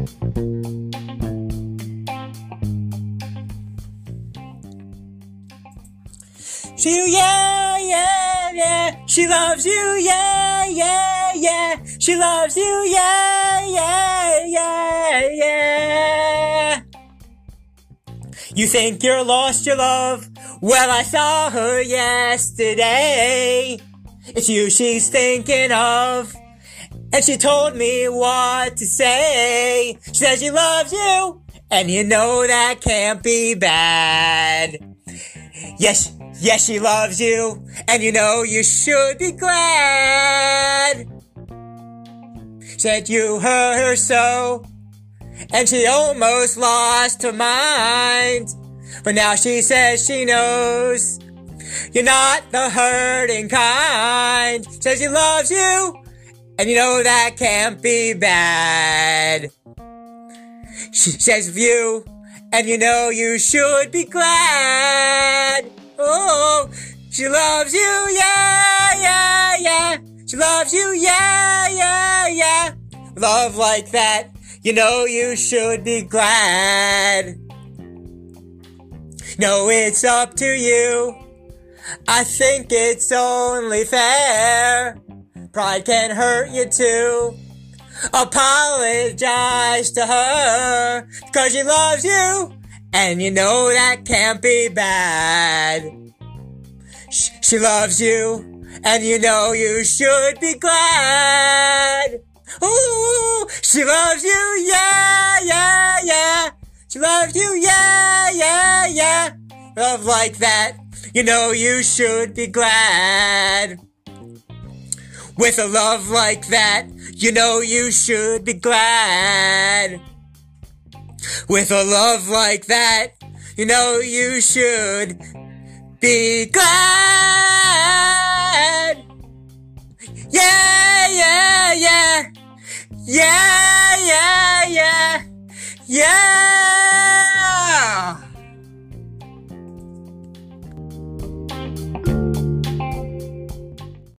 She, yeah, yeah, yeah. She loves you, yeah, yeah, yeah. She loves you, yeah, yeah, yeah, yeah. You think you're lost your love? Well, I saw her yesterday. It's you she's thinking of. And she told me what to say. She said she loves you. And you know that can't be bad. Yes, yes, she loves you. And you know you should be glad. Said you hurt her so. And she almost lost her mind. But now she says she knows. You're not the hurting kind. Says she loves you. And you know that can't be bad. She says view, and you know you should be glad. Oh, she loves you, yeah, yeah, yeah. She loves you, yeah, yeah, yeah. Love like that, you know you should be glad. No, it's up to you. I think it's only fair. Pride can hurt you too. Apologize to her, cause she loves you, and you know that can't be bad. Sh- she loves you, and you know you should be glad. Ooh, she loves you, yeah, yeah, yeah. She loves you, yeah, yeah, yeah. Love like that, you know you should be glad. With a love like that, you know you should be glad. With a love like that, you know you should be glad. Yeah, yeah, yeah. Yeah, yeah, yeah. Yeah.